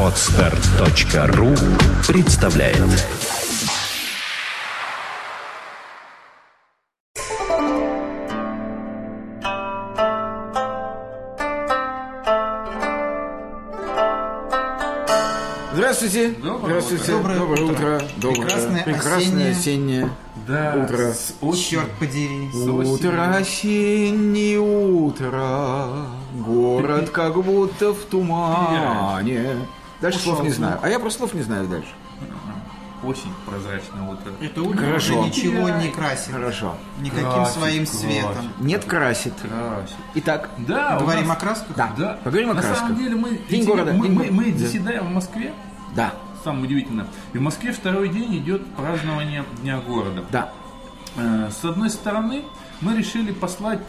Отстар.ру представляет Здравствуйте. Доброе Здравствуйте. утро. Доброе, утро. Доброе. Прекрасное Прекрасное осеннее. осеннее Да, утро. с Черт подери. с. Утро, осеннее утро, город как будто в тумане. Дальше Ушел слов не знаю. А я просто слов не знаю дальше. Очень прозрачное утро. Это утро Хорошо. уже ничего не красит. Хорошо. Никаким Красит, своим красит. светом. Нет, красит. Красит. Итак, Да, Говорим нас- о красках? да, Да. поговорим о На красках. самом деле мы, День города, мы, день мы, мы города. заседаем в Москве. Да, Самое удивительное. И в Москве второй день идет празднование Дня города. да. Э, С одной стороны, мы решили послать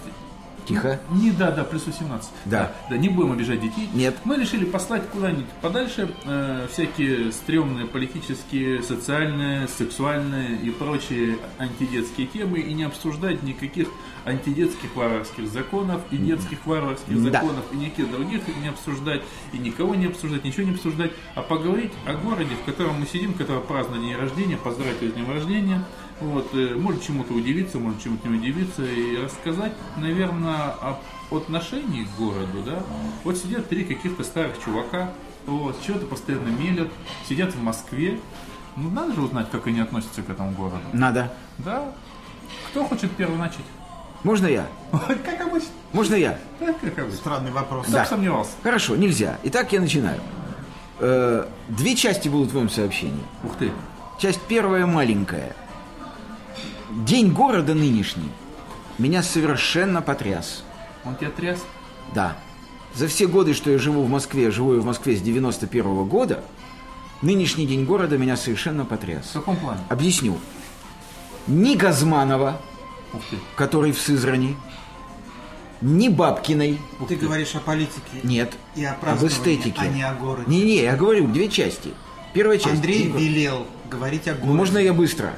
Тихо. Не, да, да, плюс 18. Да. да. не будем обижать детей. Нет. Мы решили послать куда-нибудь подальше э, всякие стрёмные политические, социальные, сексуальные и прочие антидетские темы и не обсуждать никаких антидетских варварских законов и детских варварских Да. законов и никаких других не обсуждать и никого не обсуждать, ничего не обсуждать, а поговорить о городе, в котором мы сидим, который празднует день рождения, поздравить с днем рождения. Вот, э, может чему-то удивиться, может чему-то не удивиться и рассказать, наверное, о отношении к городу, да. Вот сидят три каких-то старых чувака, вот, чего-то постоянно мелят, сидят в Москве. Ну, надо же узнать, как они относятся к этому городу. Надо. Да. Кто хочет первый начать? Можно я? Как обычно. Можно я? Как обычно. Странный вопрос. Да. сомневался? Хорошо, нельзя. Итак, я начинаю. Э, Две части будут в твоем сообщении. Ух ты. Часть первая маленькая. День города нынешний меня совершенно потряс. Он тебя тряс? Да. За все годы, что я живу в Москве, живу я в Москве с 91 года, нынешний день города меня совершенно В потряс. каком плане? Объясню. Ни Газманова, Ух ты. который в Сызрани, ни Бабкиной, Ты говоришь о политике нет, и о об эстетике. а не о городе. Не-не, я говорю, две части. Первая часть. Андрей велел говорить о городе. Ну, можно я быстро?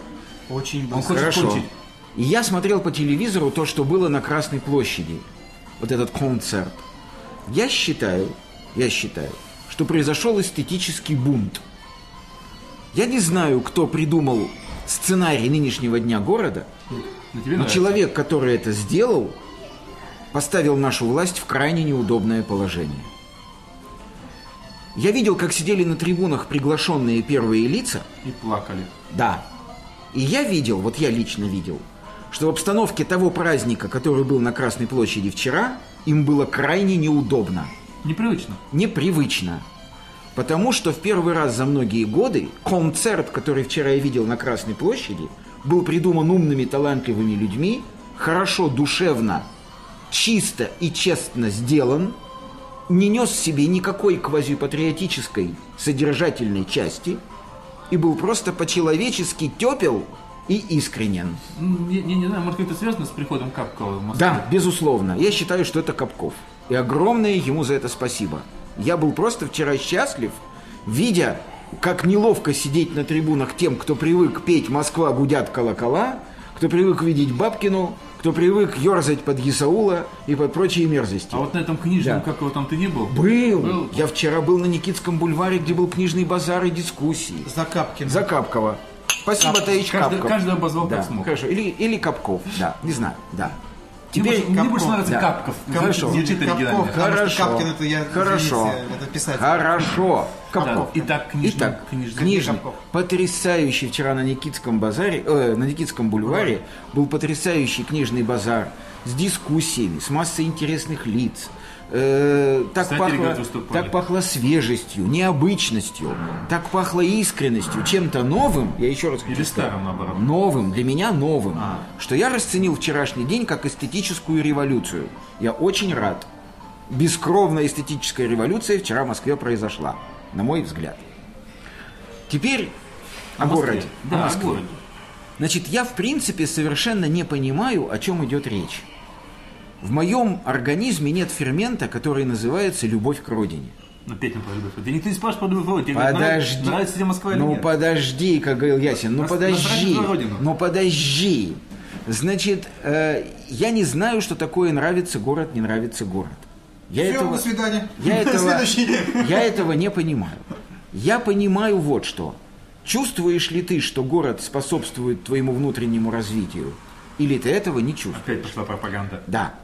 Очень Он быстро. хочет Хорошо. кончить. И я смотрел по телевизору то, что было на Красной площади. Вот этот концерт. Я считаю, я считаю, что произошел эстетический бунт. Я не знаю, кто придумал сценарий нынешнего дня города, Но тебе но нравится? человек, который это сделал, поставил нашу власть в крайне неудобное положение. Я видел, как сидели на трибунах приглашенные первые лица, И плакали. да. И я видел, вот я лично видел, что в обстановке того праздника, который был на Красной площади вчера, им было крайне неудобно, Непривычно. непривычно. Потому что в первый раз за многие годы концерт, который вчера я видел на Красной площади, был придуман умными, талантливыми людьми, хорошо, душевно, чисто и честно сделан, не нес в себе никакой квазипатриотической содержательной части и был просто по-человечески тепел и искренен. М, Не, не, не знаю, может, это связано с приходом Капкова в Москву? Да, безусловно. Я считаю, что это Капков. И огромное ему за это спасибо. Я был просто вчера счастлив, видя, как неловко сидеть на трибунах тем, кто привык петь «Москва гудят колокола», кто привык видеть Бабкину, кто привык ерзать под Исаула и под прочие мерзости. А вот на этом книжном, Да. как его там ты не был? Был. Был. Я вчера был на Никитском бульваре, где был книжный базар и дискуссии. За Капкина. За Капкова. Спасибо, Таич Каждый- Капков. каждый обозвал да, как смог. Хорошо. Или, или Капков, да, не знаю, да. Мне Теперь больше- мне Капков, больше нравится да. Капков. Хорошо. Звучит Капков, Хорошо. Капкин это я, Хорошо. извините, это писатель. Хорошо. Да, Капков. Итак, книжный, Итак, книжный. книжный. Капков. Потрясающий вчера на Никитском базаре, э, на Никитском бульваре был потрясающий книжный базар с дискуссиями, с массой интересных лиц. Э, так, Кстати, пахло, так пахло свежестью, необычностью, так пахло искренностью, чем-то новым, я еще раз хочу Или сказать, старым, наоборот. новым, для меня новым, А. что я расценил вчерашний день как эстетическую революцию. Я очень рад. Бескровная эстетическая революция вчера в Москве произошла, на мой взгляд. Теперь о, Москве. городе. Да, о о Москве. городе. Значит, я в принципе совершенно не понимаю, о чем идет речь. В моем организме нет фермента, который называется любовь к родине. Опять на про любовь. Ты не спрашивает про любовь. Тебе говорят, Подожди. нравится, нравится тебе Москва или ну нет? подожди, как говорил Ясин, ну Нас- подожди, ну подожди. Значит, э, я не знаю, что такое нравится город, не нравится город. Я Все, этого, до свидания. Я этого, я этого не понимаю. Я понимаю вот что. Чувствуешь ли ты, что город способствует твоему внутреннему развитию? Или ты этого не чувствуешь? Опять пошла пропаганда. Да.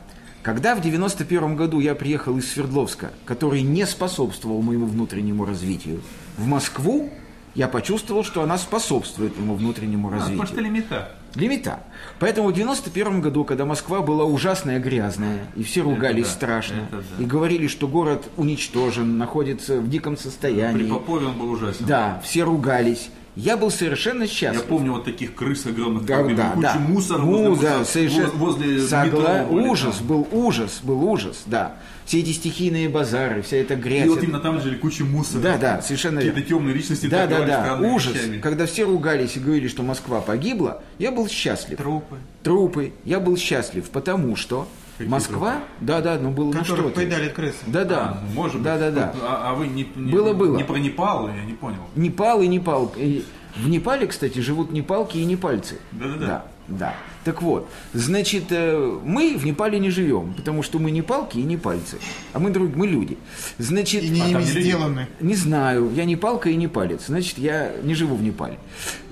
Когда в 91 году я приехал из Свердловска, который не способствовал моему внутреннему развитию, в Москву, я почувствовал, что она способствует моему внутреннему А, потому что развитию. лимита. Лимита. Поэтому в 91 году, когда Москва была ужасная, грязная, и все ругались да, страшно, это да. и говорили, что город уничтожен, находится в диком При состоянии. Попове он был ужасен. Да, все ругались. Я был совершенно Я счастлив. помню вот таких крыс огромных, Да, да, кучу да. мусора Ну, возле, да, совершенно- воз- возле Согла- метро Ужас, там. был ужас, был ужас, да. Все эти стихийные базары, вся эта грязь. И вот именно там жили куча мусора. Да, да, совершенно Какие-то темные личности Да, да, да, ужас. вещами. Когда все ругались и говорили, что Москва погибла, я был счастлив. Трупы. Трупы. Я был счастлив, потому что Какие Москва, да, да, ну было ну Которых что ты. поедали крысы. Да, да, А, может быть. да, да, да. А, а вы не, не, Было, было. не про Непал, я не понял. Непал и Непал. В Непале, кстати, живут непалки и непальцы. Да-да-да. Да, да. Так вот, значит, э, мы в Непале не живем, потому что мы не палки и не пальцы, а мы, друг, мы люди. Значит, И не А ими сделаны. Не знаю, я не палка и не палец, значит, я не живу в Непале.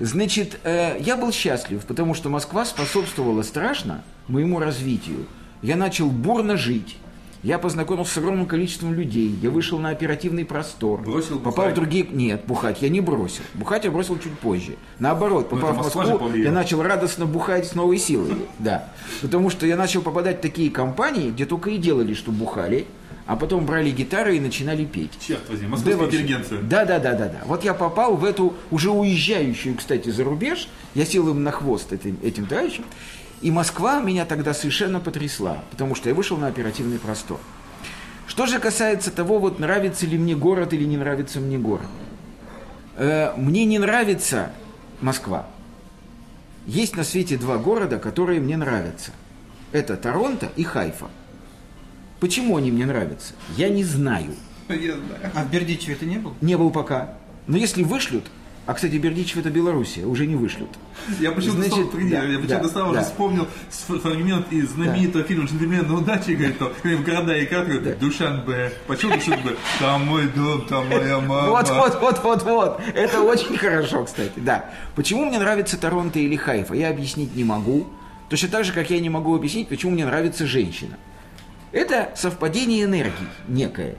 Значит, э, я был счастлив, потому что Москва способствовала страшно моему развитию. Я начал бурно жить. Я познакомился с огромным количеством людей. Я вышел на оперативный простор. Бросил попал бухать? в другие... Нет, бухать я не бросил. Бухать я бросил чуть позже. Наоборот, Ну, попав это в Москву, я начал радостно бухать с новой силой. Да. Потому что я начал попадать в такие компании, где только и делали, что бухали, а потом брали гитары и начинали петь. Черт возьми, Да, московская вообще. интеллигенция. Да, да, да, да, да. Вот я попал в эту уже уезжающую, кстати, за рубеж. Я сел им на хвост этим, этим товарищам. И Москва меня тогда совершенно потрясла, потому что я вышел на оперативный простор. Что же касается того, вот нравится ли мне город или не нравится мне город. Э, мне не нравится Москва. Есть на свете два города, которые мне нравятся. Это Торонто и Хайфа. Почему они мне нравятся? Я не знаю. Я знаю. А в Бердичеве ты не был? Не был пока. Но если вышлют, а, кстати, Бердичев это Белоруссия, уже не вышлют. Я почему-то Значит, стал, да, я почему-то да, стал да. вспомнил фрагмент из знаменитого фильма «Джентльмен на удаче», говорит, то, в города и карты, говорит, Душанбе. Почему Душанбе? Там мой дом, там моя мама. Вот, вот, вот, вот, вот. Это очень хорошо, кстати, да. Почему мне нравится Торонто или Хайфа, я объяснить не могу. Точно так же, как я не могу объяснить, почему мне нравится женщина. Это совпадение энергий некое.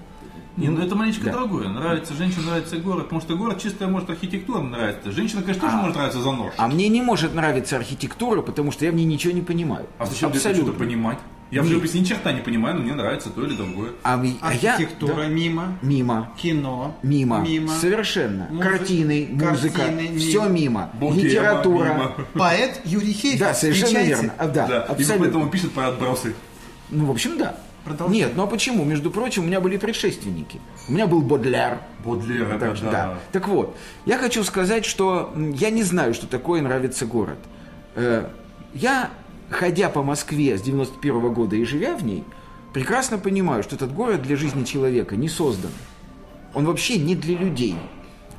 Не, ну это маленечко Да. другое. Нравится женщина, нравится город. Потому что город чисто, может, архитектура нравится. Женщина, конечно, тоже может нравиться за нож. А мне не может нравиться архитектура, потому что я в ней ничего не понимаю. А зачем мне это что-то понимать? Я в живописи ни черта не понимаю, но мне нравится то или другое. А, а я- Архитектура да. мимо. Мимо. Кино. Мимо. Мимо. Совершенно. Музыка. Картины, музыка. Картины, все мимо. мимо. Богема, Литература. мимо. Поэт Юрий Хейфер. Да, совершенно Встречайте. верно. А, да, Да, и абсолютно. поэтому пишет про отбросы. Ну, в общем, да. Продолжай. Нет, ну а почему? Между прочим, у меня были предшественники. У меня был. Бодлер, Так, это что- да. да. Так вот, я хочу сказать, что я не знаю, что такое нравится город. Э, Я, ходя по Москве с 91 года и живя в ней, прекрасно понимаю, что этот город для жизни человека не создан. Он вообще не для людей.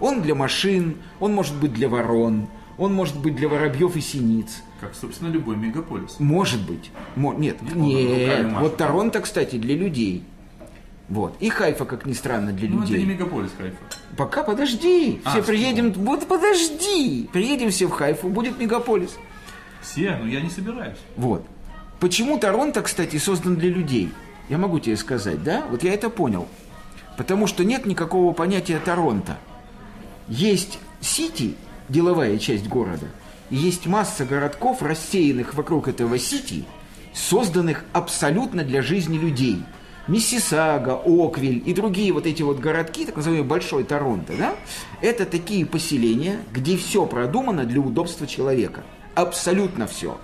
Он для машин, он может быть для ворон, он может быть для воробьев и синиц. Как, собственно, любой мегаполис. Может быть. Мо- нет, нет. машет. Вот Торонто, кстати, для людей. Вот. И Хайфа, как ни странно, для Ну, это людей. не мегаполис, Хайфа. Пока подожди. А, все что? приедем. Вот подожди. Приедем все в Хайфу, будет мегаполис. Все, но я не собираюсь. Вот. Почему Торонто, кстати, создан для людей? Я могу тебе сказать, да? Вот я это понял. Потому что нет никакого понятия Торонто. Есть Сити, деловая часть города, есть масса городков, рассеянных вокруг этого Сити, созданных абсолютно для жизни людей. Миссисага, Оквиль и другие вот эти вот городки, так называемый Большой Торонто, да, это такие поселения, где все продумано для удобства человека. Абсолютно все.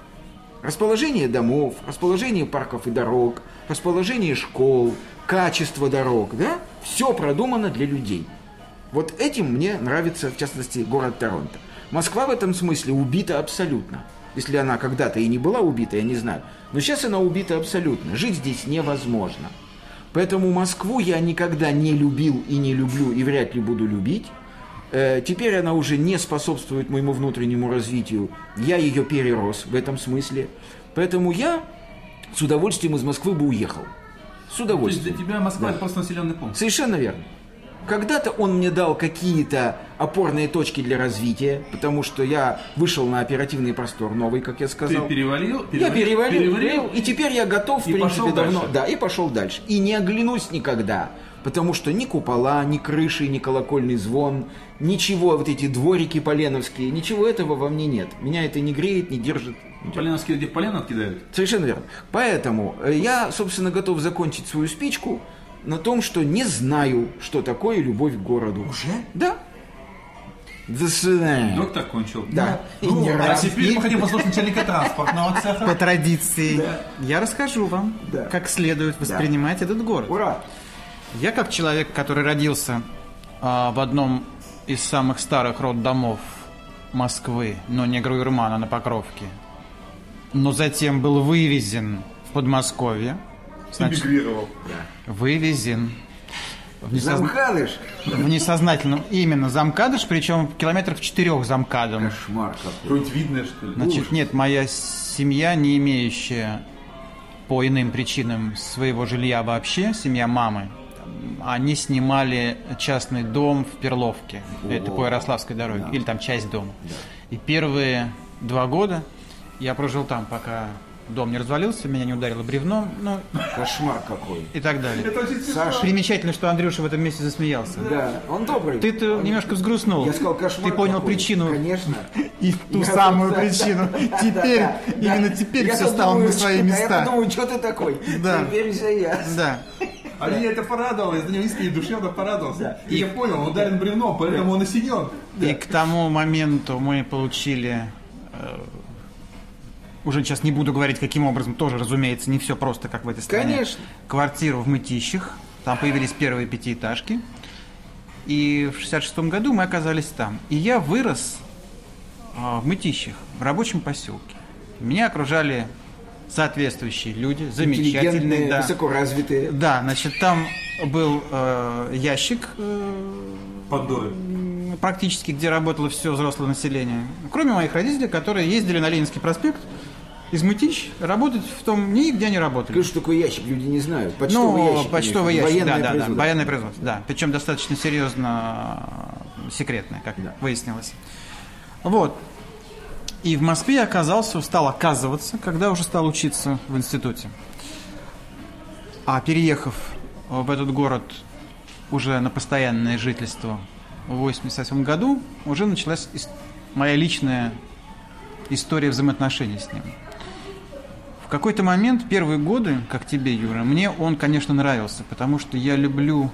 Расположение домов, расположение парков и дорог, расположение школ, качество дорог, да, все продумано для людей. Вот этим мне нравится, в частности, город Торонто. Москва в этом смысле убита абсолютно. Если она когда-то и не была убита, я не знаю. Но сейчас она убита абсолютно. Жить здесь невозможно. Поэтому Москву я никогда не любил и не люблю, и вряд ли буду любить. Э, Теперь она уже не способствует моему внутреннему развитию. Я ее перерос в этом смысле. Поэтому я с удовольствием из Москвы бы уехал. С То есть для удовольствием. тебя Москва Да. это просто населенный пункт. Совершенно верно. Когда-то он мне дал какие-то опорные точки для развития, потому что я вышел на оперативный простор новый, как я Ты сказал. перевалил, Я перевалил, перевалил, и теперь я готов, в и принципе, пошел давно. дальше. Да, и пошел дальше. И не оглянусь никогда. Потому что ни купола, ни крыши, ни колокольный звон, ничего, вот эти дворики поленовские, ничего этого во мне нет. Меня это не греет, не держит. Поленовские, где полено откидают. Совершенно верно. Поэтому э, я, собственно, готов закончить свою спичку на том, что не знаю, что такое любовь к городу. Уже? Да. До свидания. Доктор кончил. Да. И Ну, а раз. теперь мы хотим послушать начальника транспортного цеха. По традиции, я расскажу вам, Да. как следует воспринимать этот город. Ура! Я как человек, который родился а, в одном из самых старых роддомов Москвы, но не Груермана на Покровке, но затем был вывезен в Подмосковье. Значит, Эмигрировал. вывезен в, несозна- Замкадыш? в несознательном именно замкадыш, причем километров четырех замкадом. Кошмар какой. Что-нибудь видное, что ли? Значит, нет, моя семья, не имеющая по иным причинам своего жилья вообще, семья мамы, они снимали частный дом в Перловке, это по Ярославской дороге, или там часть дома. И первые два года я прожил там, пока дом не развалился, меня не ударило бревном, ну Кошмар какой. и так далее. Это очень. Саша, Примечательно, что Андрюша в этом месте засмеялся. да, он добрый. Ты-то немножко взгрустнул. Я сказал, кошмар Ты понял какой. причину Конечно. и ту Я самую вот- причину. Да, Теперь, да, да. именно теперь Я все стало думаю, на свои да, места. Я подумал, что ты такой. Да. Теперь все ясно. Да. А меня это порадовало, я за него искренне душевно порадовался. И я понял, он ударен бревном, поэтому он и синен. И к тому моменту мы получили, э, уже сейчас не буду говорить, каким образом, тоже, разумеется, не все просто, как в этой стране. Конечно. Квартиру в Мытищах, там появились первые пятиэтажки. И в 66 году мы оказались там. И я вырос а, в Мытищах, в рабочем поселке. Меня окружали соответствующие люди, замечательные. Да. высокоразвитые. Да, значит, там был э, ящик э, Поддоре. практически, где работало все взрослое население. Кроме моих родителей, которые ездили на Ленинский проспект из Мытищ, работать в том НИИ, где они работали. Скажи, что такое ящик, люди не знают. Почтовый ну, ящик. почтовый ящик, да, военное да, да, производство. военное производство, да. Причем достаточно серьезно э, секретное, как выяснилось. Вот. И в Москве я оказался, стал оказываться, когда уже стал учиться в институте. А переехав в этот город уже на постоянное жительство в 88 году, уже началась моя личная история взаимоотношений с ним. В какой-то момент, первые годы, как тебе, Юра, мне он, конечно, нравился, потому что я люблю...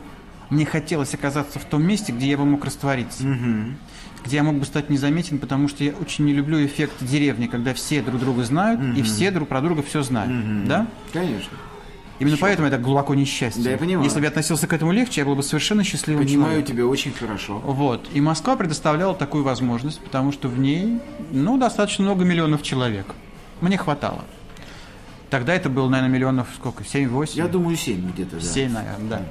Мне хотелось оказаться в том месте, где я бы мог раствориться. Где я мог бы стать незаметен, потому что я очень не люблю эффект деревни, когда все друг друга знают, и все друг про друга все знают. Да? Конечно. Именно поэтому я так глубоко несчастен. Да, я понимаю. Если бы я относился к этому легче, я был бы совершенно счастливым Понимаю человеком. тебя очень хорошо. Вот. И Москва предоставляла такую возможность, потому что в ней, ну, достаточно много миллионов человек. Мне хватало. Тогда это было, наверное, миллионов сколько? 7-8? Я думаю, 7 где-то, да. 7, наверное, да.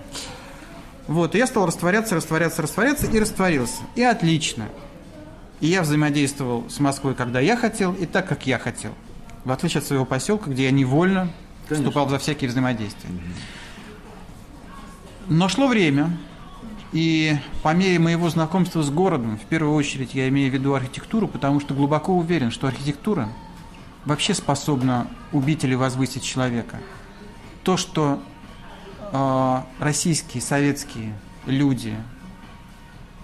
Вот, и я стал растворяться, растворяться, растворяться и растворился. И отлично. И я взаимодействовал с Москвой, когда я хотел, и так, как я хотел. В отличие от своего поселка, где я невольно Конечно. вступал за всякие взаимодействия. Но шло время, и по мере моего знакомства с городом, в первую очередь я имею в виду архитектуру, потому что глубоко уверен, что архитектура вообще способна убить или возвысить человека. То, что э, российские, советские люди,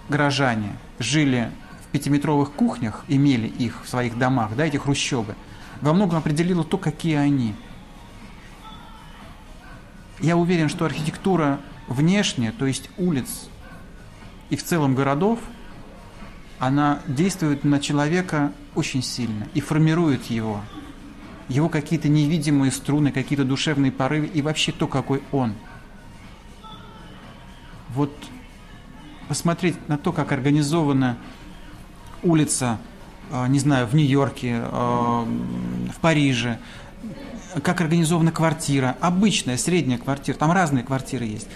горожане жили в пятиметровых кухнях, имели их в своих домах, да, эти хрущебы, во многом определило то, какие они. Я уверен, что архитектура внешняя, то есть улиц и в целом городов, она действует на человека очень сильно и формирует его. Его какие-то невидимые струны, какие-то душевные порывы и вообще то, какой он. Вот посмотреть на то, как организована улица, э, не знаю, в Нью-Йорке, э, в Париже, как организована квартира, обычная, средняя квартира, там разные квартиры есть.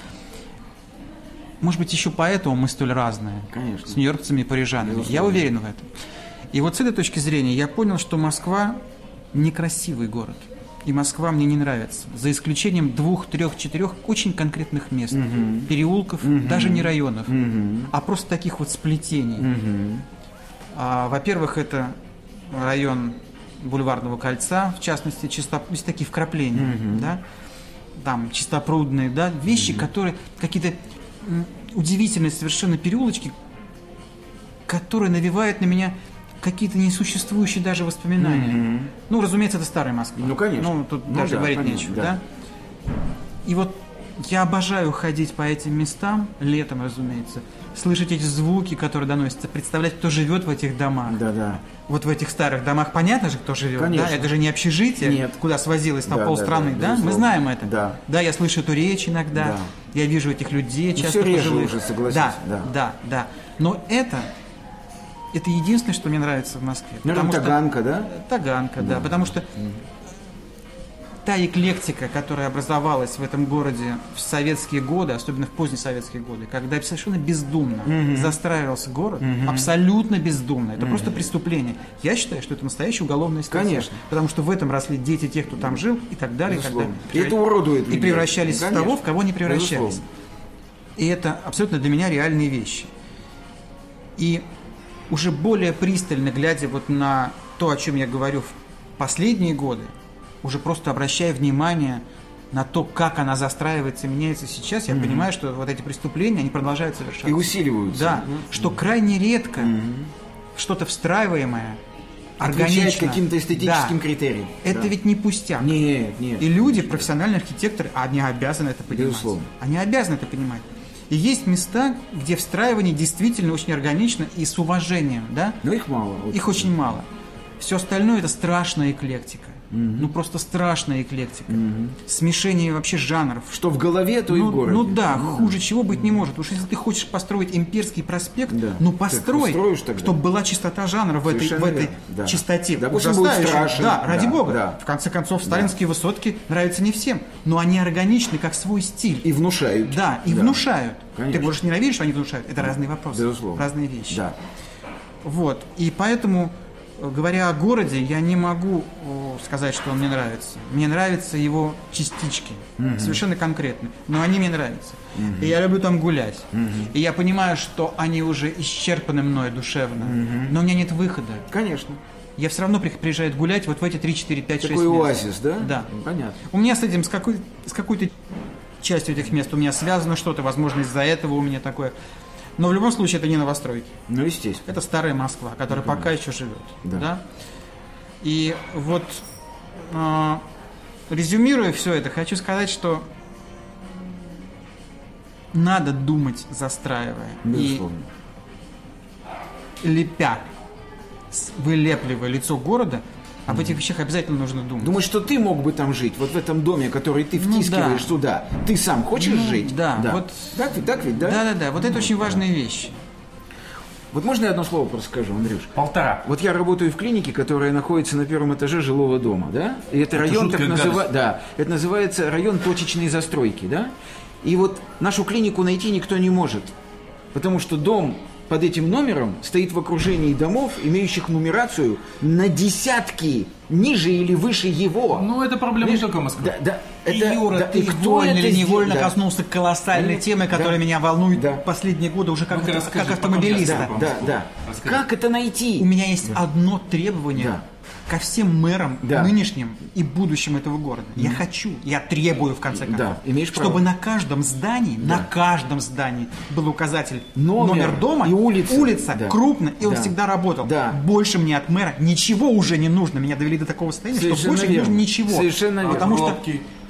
Может быть, еще поэтому мы столь разные. Конечно. С нью-йоркцами и парижанами. Я уверен в этом. И вот с этой точки зрения я понял, что Москва некрасивый город. и Москва мне не нравятся. За исключением двух, трех, четырех очень конкретных мест. Переулков, даже не районов, а просто таких вот сплетений. А, во-первых, это район Бульварного кольца, в частности, чисто, есть такие вкрапления, да, там чистопрудные, да, вещи, которые какие-то удивительные совершенно переулочки, которые навевают на меня какие-то несуществующие даже воспоминания. Ну, разумеется, это старая Москва. Ну, конечно. Ну, тут Ну даже да, говорить конечно, нечего, да. да. И вот я обожаю ходить по этим местам, летом, разумеется, слышать эти звуки, которые доносятся, представлять, кто живет в этих домах. Да-да. Вот в этих старых домах понятно же, кто живет, Конечно. да? Это же не общежитие, Нет. куда свозилось там Да, полстраны, да, да, да? Мы знаем это. Да. Да, я слышу эту речь иногда, Да. я вижу этих людей, Ну, часто всё реже пожилых. уже, согласись, Да, да. да, да. Но это, это единственное, что мне нравится в Москве. Наверное, Потому что- Таганка, да? Таганка, да, потому что та эклектика, которая образовалась в этом городе в советские годы, особенно в поздние советские годы, когда совершенно бездумно застраивался город, абсолютно бездумно, это просто преступление. Я считаю, что это настоящая уголовная статья. Конечно. Потому что в этом росли дети тех, кто там жил, и так далее. и так далее. И это уродует И превращались Ну, в того, конечно. в кого не превращались. Безусловно. И это абсолютно для меня реальные вещи. И уже более пристально глядя вот на то, о чем я говорю в последние годы, уже просто обращая внимание на то, как она застраивается и меняется сейчас, я понимаю, что вот эти преступления, они продолжают совершаться. И усиливаются. Да, что крайне редко что-то встраиваемое, Отвечает каким-то эстетическим Да. критериям. Это Да. ведь не пустяк. Нет, нет. И люди, профессиональные архитекторы, они обязаны это понимать. Безусловно. Они обязаны это понимать. И есть места, где встраивание действительно очень органично и с уважением, да? Но их мало. Их очень мало. Все остальное это страшная эклектика. Ну просто страшная эклектика. Смешение вообще жанров. Что в голове, то и ну, в городе. ну да, хуже чего быть не может. Уж если ты хочешь построить имперский проспект, Да. ну Так построй, тогда. чтобы была чистота жанра в этой, в этой да. чистоте. Допустим, будет Ужасающей. страшен. Да, ради Да, бога. да. В конце концов, сталинские высотки нравятся не всем, но они органичны, как свой стиль. И внушают. Да, и Да. внушают. Конечно. Ты можешь ненавидеть, что они внушают. Это разные вопросы. Безусловно. Разные вещи. Да. Вот. И поэтому, говоря о городе, я не могу сказать, что он мне нравится. Мне нравятся его частички. Совершенно конкретно. Но они мне нравятся. И я люблю там гулять. И я понимаю, что они уже исчерпаны мной душевно. Но у меня нет выхода. Конечно. Я все равно при- приезжаю гулять вот в эти 3, 4, 5, 6 Такой оазис, да? Да. Понятно. У меня с этим, с, какой, с какой-то частью этих мест у меня связано что-то, возможно, из-за этого у меня такое. Но в любом случае это не новостройки. Ну, естественно. Это старая Москва, которая пока еще живет. Да. Да. И вот э, резюмируя все это, хочу сказать, что надо думать, застраивая. Безусловно. И лепя, вылепливая лицо города, об этих вещах обязательно нужно думать. Думаешь, что ты мог бы там жить, вот в этом доме, который ты Ну втискиваешь да. туда. Ты сам хочешь Ну, жить? да, вот- Так ведь, так ведь, да? Да, да, да. Вот это очень важные вещи. Вот можно я одно слово просто скажу, Андрюш? Полтора. Вот я работаю в клинике, которая находится на первом этаже жилого дома, да? И это, район так называется, да, это называется район точечной застройки, да? И вот нашу клинику найти никто не может, потому что дом под этим номером стоит в окружении домов, имеющих нумерацию на десятки ниже или выше его. Ну, это проблема не только Москвы. Да, да, И, это, Юра, да, ты и кто вольно это или невольно? Да. коснулся колоссальной Да. темы, которая Да. меня волнует Да. последние годы уже как, Ну-ка, авто- расскажи, как автомобилиста. Да, да, да. Расскажи. Как это найти? У меня есть одно требование Да. Ко всем мэрам, Да. нынешним и будущим этого города. Я хочу, я требую в конце концов, Да, имеешь право. чтобы на каждом здании, на каждом здании был указатель Номер дома и улица. улица Да. крупно, и он Да. всегда работал. Да. Больше мне от мэра ничего уже не нужно. Меня довели до такого состояния, что Совершенно больше не верно. нужно ничего. Совершенно верно. Потому что.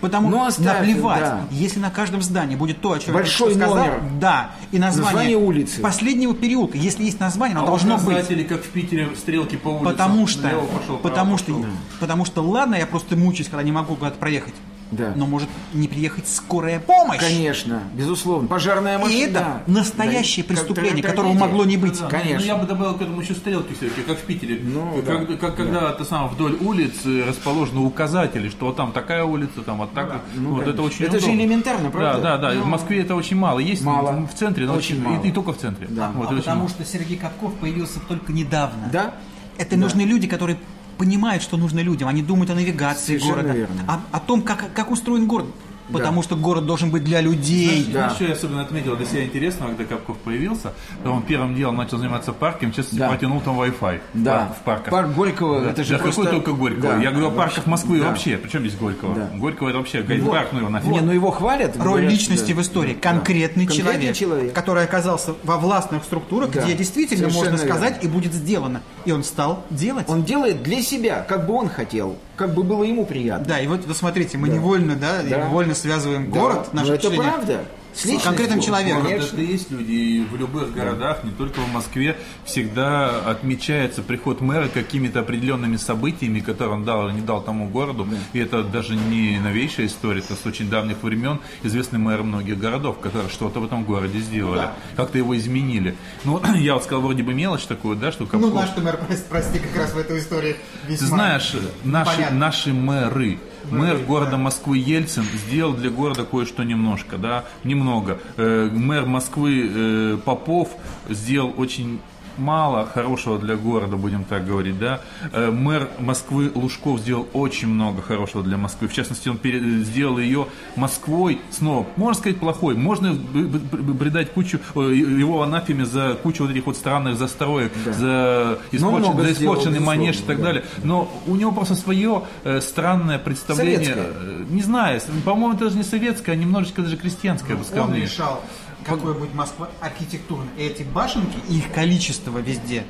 Потому Ну, что оставь, наплевать, да. если на каждом здании будет то, о чем Большой я сказал, номер. да, и название, Название улицы. последнего переулка, если есть название, оно А должно быть. указатели, как в Питере, стрелки по улице. Потому что, пошел, потому что, пошел. потому что, ладно, я просто мучаюсь, когда не могу куда-то проехать. Да. Но может не приехать скорая помощь. Конечно, безусловно. Пожарная И машина. это да. настоящее Да. преступление, Как- которого могло не быть. Да, Конечно. Ну, я бы добавил к этому еще стрелки все-таки, как в Питере. Ну, как, да. как когда ты сам вдоль улиц расположены указатели, что вот там такая улица, там вот так. вот. Ну, вот это конечно. очень Это же элементарно, правда? Да, да, да. Ну, в Москве это очень мало. Есть Мало. в центре, но Очень очень, мало. И, и только в центре. Да. Вот, А и потому мало. что Сергей Капков появился только недавно. Да? Это нужны люди, которые понимают, что нужно людям. Они думают о навигации Совершенно города, верно. о, о том, как, как устроен город. Потому что город должен быть для людей. Да. Знаешь, что я особенно отметил для себя интересного, когда Капков появился? То он первым делом начал заниматься парком, сейчас Да. протянул там Wi-Fi Да. в парках. Парк Горького, Да. это же Да просто... какой только Горького? Да. Я говорю о парках Москвы Да. вообще. Причем здесь Горького? Да. Горького это вообще гайд-парк, ну его нафиг. Не, ну его хвалят. Роль говорят, личности да. в истории. Конкретный, Конкретный человек, человек. который оказался во властных структурах, Да. где действительно Совершенно можно сказать верно. и будет сделано. И он стал делать. Он делает для себя, как бы он хотел, как бы было ему приятно. Да, и вот вы смотрите, мы невольно, да, Да. невольно связываем Да, город, наше это правда. С с личностью. конкретным человеком. Конечно. это есть люди и в любых городах, не только в Москве, всегда отмечается приход мэра какими-то определенными событиями, которые он дал или не дал тому городу. И это даже не новейшая история, это с очень давних времен известный мэр многих городов, которые что-то в этом городе сделали, как-то его изменили. Ну, я вот сказал вроде бы мелочь такую, да, что Ну, Капков- наш мэр, прости, прости, как раз в этой истории весьма Ты знаешь, наши, понятно. наши мэры, мэр города Москвы Ельцин сделал для города кое-что немножко, да, немного. Э, мэр Москвы э, Попов сделал очень мало хорошего для города, будем так говорить, да. Э, Мэр Москвы Лужков сделал очень много хорошего для Москвы. В частности, он сделал ее Москвой снова. Можно сказать, плохой. Можно б- б- б- придать кучу э, его анафеме за кучу вот этих вот странных застроек, за, испорчен- за сделал, испорченный безусловно, манеж и так да. далее. Но у него просто свое э, странное представление. Советское. Не знаю, по-моему, это даже не советское, а немножечко даже крестьянское, я бы сказал. Он мне. решал, какой будет Москва архитектурно. И эти башенки, и их количество везде,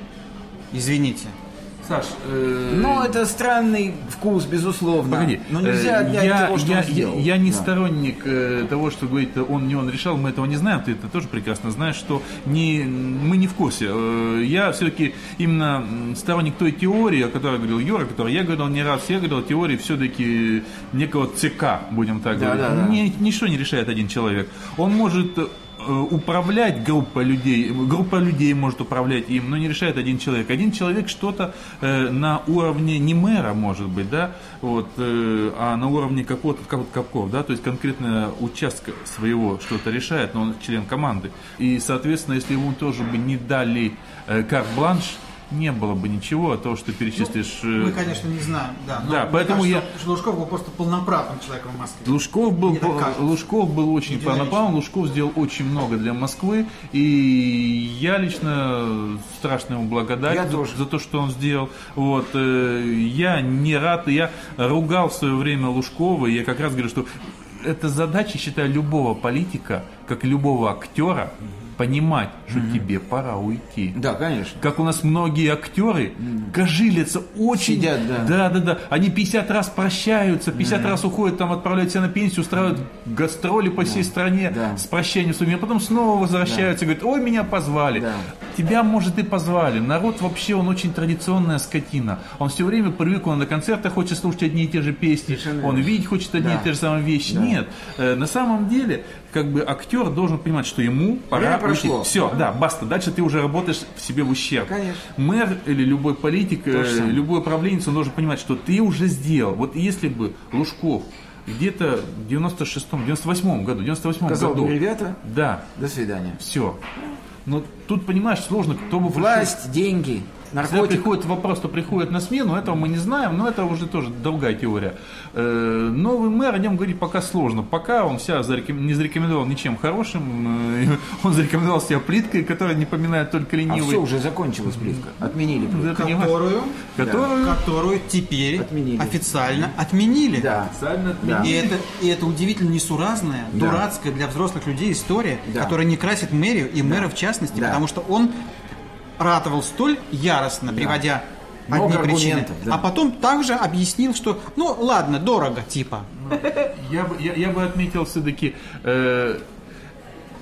извините. Саш, э, Ну, это странный вкус, безусловно. Погоди, Но нельзя э, отнять я, того, что я, он сделал. я, я не Да. сторонник э, того, что говорит, он не он решал, мы этого не знаем, ты это тоже прекрасно знаешь, что не, мы не в курсе. Э, Я все-таки именно сторонник той теории, о которой говорил Юра, о которой я говорил не раз, я говорил о теории все-таки некого ЦК, будем так Да, говорить. да, да. Ни- ничто не решает один человек. Он может управлять группой людей, группа людей может управлять им, но не решает один человек. Один человек что-то э, на уровне не мэра, может быть, да, вот, э, а на уровне какого-то как Капков, да, то есть конкретно участка своего что-то решает, но он член команды. И, соответственно, если ему тоже бы не дали э, карт-бланш, не было бы ничего, то, что перечислишь. э, Мы, конечно, не знаем, да. но Да, поэтому кажется, я- что Лужков был просто полноправным человеком в Москве. Лужков был. Лужков был очень полноправен, Лужков сделал очень много для Москвы, и я лично страшно ему благодарен Я за, тоже. за то, что он сделал. Вот, э, я не рад, я ругал в свое время Лужкова, и я как раз говорю, что это задача, считаю, любого политика, как любого актера, понимать, что тебе пора уйти. Да, конечно. Как у нас многие актеры кожилятся очень... Сидят, да. Да, да, да. Они 50 раз прощаются, 50 раз уходят, там отправляют себя на пенсию, устраивают гастроли по всей стране Да. с прощанием с а потом снова возвращаются и говорят, ой, меня позвали. Да. Тебя, может, и позвали. Народ вообще, он очень традиционная скотина. Он все время привык, он на концертах хочет слушать одни и те же песни, Совершенно он видеть хочет одни Да. и те же самые вещи. Нет, Э, на самом деле, как бы актер должен понимать, что ему пора Время прошло. Все, да, баста. Дальше ты уже работаешь в себе в ущерб. Конечно. Мэр или любой политик, э, любой управленец, он должен понимать, что ты уже сделал. Вот если бы Лужков где-то в 96-м, 98-м году, 98-м Сказал году, ребята, да, до свидания. все. Но тут, понимаешь, сложно, кто бы пришел. Власть, деньги, Когда наркотики. приходит вопрос, кто приходит на смену, этого мы не знаем, но это уже тоже другая теория. Э, Новый мэр, о нем говорить пока сложно. Пока он себя зареком- не зарекомендовал ничем хорошим, э, он зарекомендовал себя плиткой, которая не поминает только А ленивый. все, уже закончилась плитка. Отменили плитку. Которую, Которую которую теперь Отменили. официально отменили. Да. официально Да. И это, и это удивительно несуразная, Да. дурацкая для взрослых людей история, Да. которая не красит мэрию и мэра в частности, Да. потому что он ратовал столь яростно, приводя Много одни причины, да. а потом также объяснил, что ну ладно, дорого, типа. Я бы, я, я бы отметил все-таки э,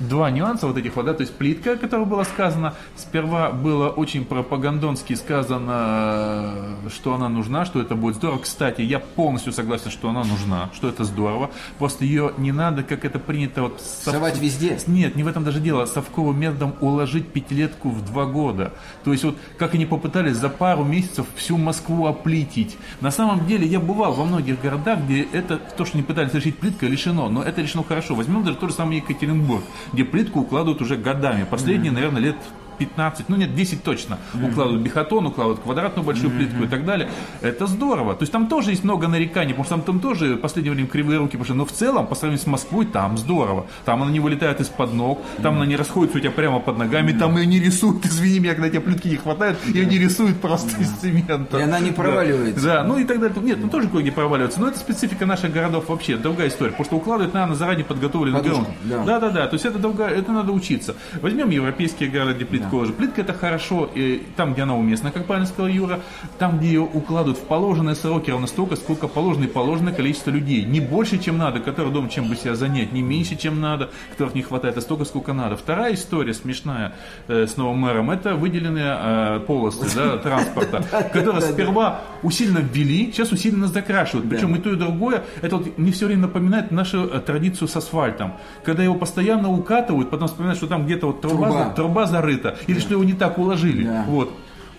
два нюанса вот этих вот, да, то есть плитка, о которой было сказано, сперва было очень пропагандонски сказано, что она нужна, что это будет здорово. Кстати, я полностью согласен, что она нужна, что это здорово. Просто ее не надо, как это принято вот сов- Совать везде. Нет, не в этом даже дело. Совковым методом уложить пятилетку в два года. То есть вот как они попытались за пару месяцев всю Москву оплитить. На самом деле я бывал во многих городах, где это то, что не пытались решить плиткой, решено. Но это решено хорошо. Возьмем даже тот же самый Екатеринбург, где плитку укладывают уже годами. Последние, наверное, лет 15, ну нет, 10 точно. Укладывают бетон, укладывают квадратную большую плитку и так далее. Это здорово. То есть там тоже есть много нареканий, потому что там, там тоже в последнее время кривые руки пошли. Но в целом, по сравнению с Москвой, там здорово. Там она не вылетает из-под ног, там она не расходится у тебя прямо под ногами, там ее не рисуют, извини меня, когда тебе плитки не хватает, ее не рисуют просто из цемента. И она не проваливается. Да, ну и так далее. Нет, ну тоже кое-где проваливаются. Но это специфика наших городов вообще, другая история. Потому что укладывать надо на заранее подготовленный грунт. да. Да, да, да. То есть это другая, это надо учиться. Возьмем европейские города, где плитка уже. Плитка это хорошо, и там, где она уместна, как правильно сказал Юра, там, где ее укладывают в положенные сроки, ровно столько, сколько положено и положенное количество людей. Не больше, чем надо, которые дома чем бы себя занять, не меньше, чем надо, которых не хватает, а столько, сколько надо. Вторая история смешная э, с новым мэром, это выделенные э, полосы да, транспорта, которые сперва усиленно ввели, сейчас усиленно закрашивают. Причем и то, и другое, это вот мне все время напоминает нашу э, традицию с асфальтом. Когда его постоянно укатывают, потом вспоминают, что там где-то вот труба, Труба. за- или что его не так уложили. Да. Вот.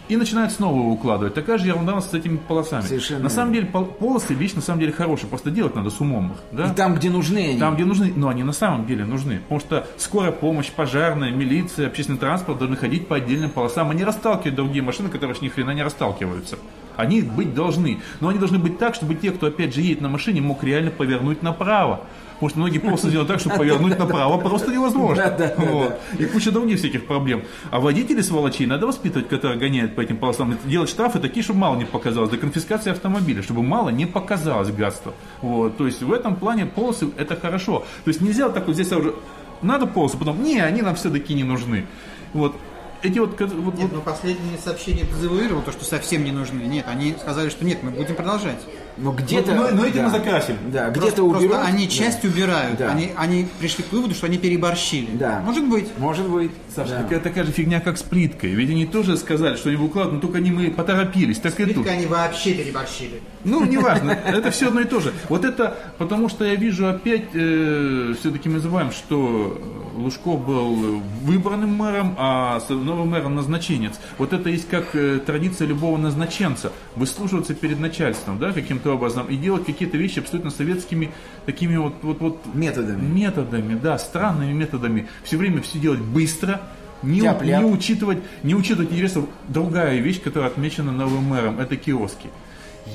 И начинают снова его укладывать. Такая же ерунда с этими полосами. Совершенно на самом деле пол- полосы вещь на самом деле хорошая, просто делать надо с умом их. Да? И там, где нужны они. Там, где нужны, но они на самом деле нужны. Потому что скорая помощь, пожарная, милиция, общественный транспорт должны ходить по отдельным полосам, а не расталкивать другие машины, которые ж ни хрена не расталкиваются. Они быть должны. Но они должны быть так, чтобы те, кто опять же едет на машине, мог реально повернуть направо. Потому что многие полосы делают так, что повернуть направо просто невозможно. Вот. И куча других всяких проблем. А водители сволочей надо воспитывать, которые гоняют по этим полосам. Делать штрафы такие, чтобы мало не показалось. До конфискации автомобиля, чтобы мало не показалось гадство. Вот. То есть в этом плане полосы это хорошо. То есть нельзя так вот здесь уже надо полосы, потом не, они нам все-таки не нужны. Вот. Эти вот, вот- Нет, вот но последнее сообщение дезавуировало то, что совсем не нужны. Нет, они сказали, что нет, мы будем продолжать. Но где-то... Ну, ну, эти да. мы закрасим. Да, Просто- где-то уберут. Просто они Да. часть убирают. Да. Они, они пришли к выводу, что они переборщили. Да. Может быть. Может быть. Саша, Да. такая, такая же фигня, как с плиткой. Ведь они тоже сказали, что они выкладывают, но только они мы поторопились. Так и тут. Они вообще переборщили. Ну, неважно, это все одно и то же. Вот это, потому что я вижу опять, все-таки мы называем, что Лужков был выбранным мэром, а с- новым мэром назначенец. Вот это есть как э, традиция любого назначенца. Выслуживаться перед начальством, да, каким-то образом, и делать какие-то вещи абсолютно советскими такими вот, вот, вот Методами. методами, да, странными методами. Все время все делать быстро, не, не учитывать, не учитывать интересов. Другая вещь, которая отмечена новым мэром, это киоски.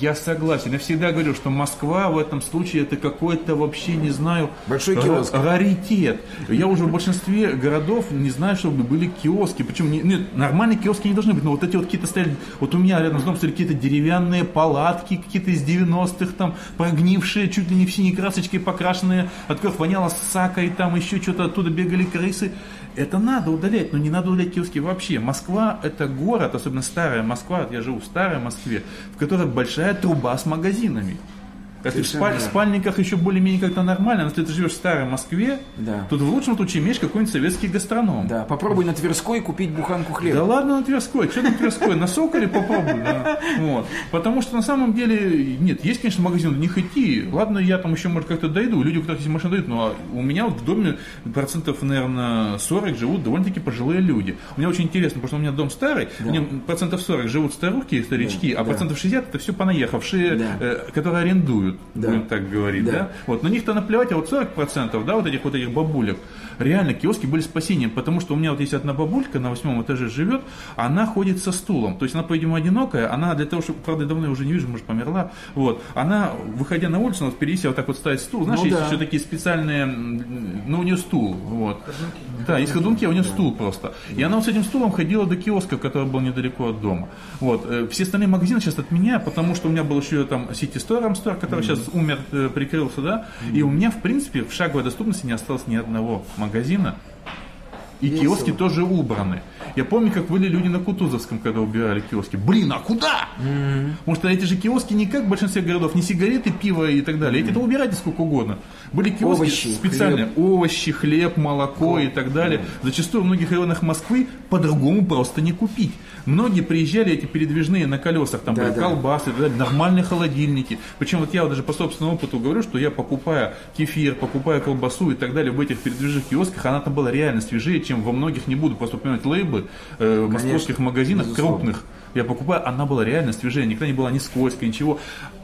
Я согласен. Я всегда говорю, что Москва в этом случае это какой-то вообще, не знаю, Большой киоск. раритет. Я уже в большинстве городов не знаю, чтобы были киоски. Причем не- нет, нормальные киоски не должны быть. Но вот эти вот какие-то стояли, вот у меня рядом с домом стояли какие-то деревянные палатки, какие-то из 90-х, там, прогнившие, чуть ли не в синей красочкой покрашенные, от которых воняло сакой, там еще что-то оттуда бегали крысы. Это надо удалять, но не надо удалять киоски вообще. Москва это город, особенно старая Москва, я живу в старой Москве, в которой большая труба с магазинами. Это в Совершенно спаль- спальниках еще более-менее как-то нормально, но если ты живешь в старой Москве, Да. тут в лучшем случае имеешь какой-нибудь советский гастроном. Да, попробуй на Тверской купить буханку Да хлеба. ладно на Тверской, что на Тверской, на Соколе попробуй. да. Вот. Потому что на самом деле, нет, есть, конечно, магазин, в них идти. Ладно, я там еще, может, как-то дойду. Люди, у которых есть машина, дойдут. Но у меня вот в доме процентов, наверное, 40 живут довольно-таки пожилые люди. У меня очень интересно, потому что у меня дом старый, у меня процентов 40 живут старухи, старички, а да. процентов 60 это все понаехавшие, Да. э, которые арендуют, Да. будем так говорить. Да. Да. Вот, на них-то наплевать, а вот 40%, да, вот этих вот этих бабулек, реально киоски были спасением, потому что у меня вот есть одна бабулька на восьмом этаже живет, она ходит со стулом, то есть она, по-видимому, одинокая, она для того, чтобы, правда, давно я уже не вижу, может, померла, вот, она, выходя на улицу, она впереди себя вот так вот ставит стул, знаешь, Ну есть да. еще такие специальные, ну, у нее стул, вот. Да, есть ходунки, а у нее стул просто. И она вот с этим стулом ходила до киоска, который был недалеко от дома. Вот. Э, Все остальные магазины сейчас от меня, потому что у меня был еще там City Store, Ram Store, который сейчас умер, э, прикрылся, да. И у меня, в принципе, в шаговой доступности не осталось ни одного магазина. И Весело. киоски тоже убраны. Я помню, как были люди на Кутузовском, когда убирали киоски. Блин, а куда? Потому что эти же киоски не как в большинстве городов, не сигареты, пиво и так далее. Эти-то убирайте сколько угодно. Были киоски Овощи, специальные. Овощи, хлеб, молоко и так далее. Зачастую в многих районах Москвы по-другому просто не купить. Многие приезжали эти передвижные на колесах, там Да, были да. колбасы, далее, нормальные холодильники. Причем вот я вот даже по собственному опыту говорю, что я покупая кефир, покупая колбасу и так далее в этих передвижных киосках, она там была реально свежее, чем во многих, не буду просто упоминать лейбы, э, в московских магазинах безусловно. крупных. Я покупаю, она была реально свежая, никогда не была ни скользкая, ничего.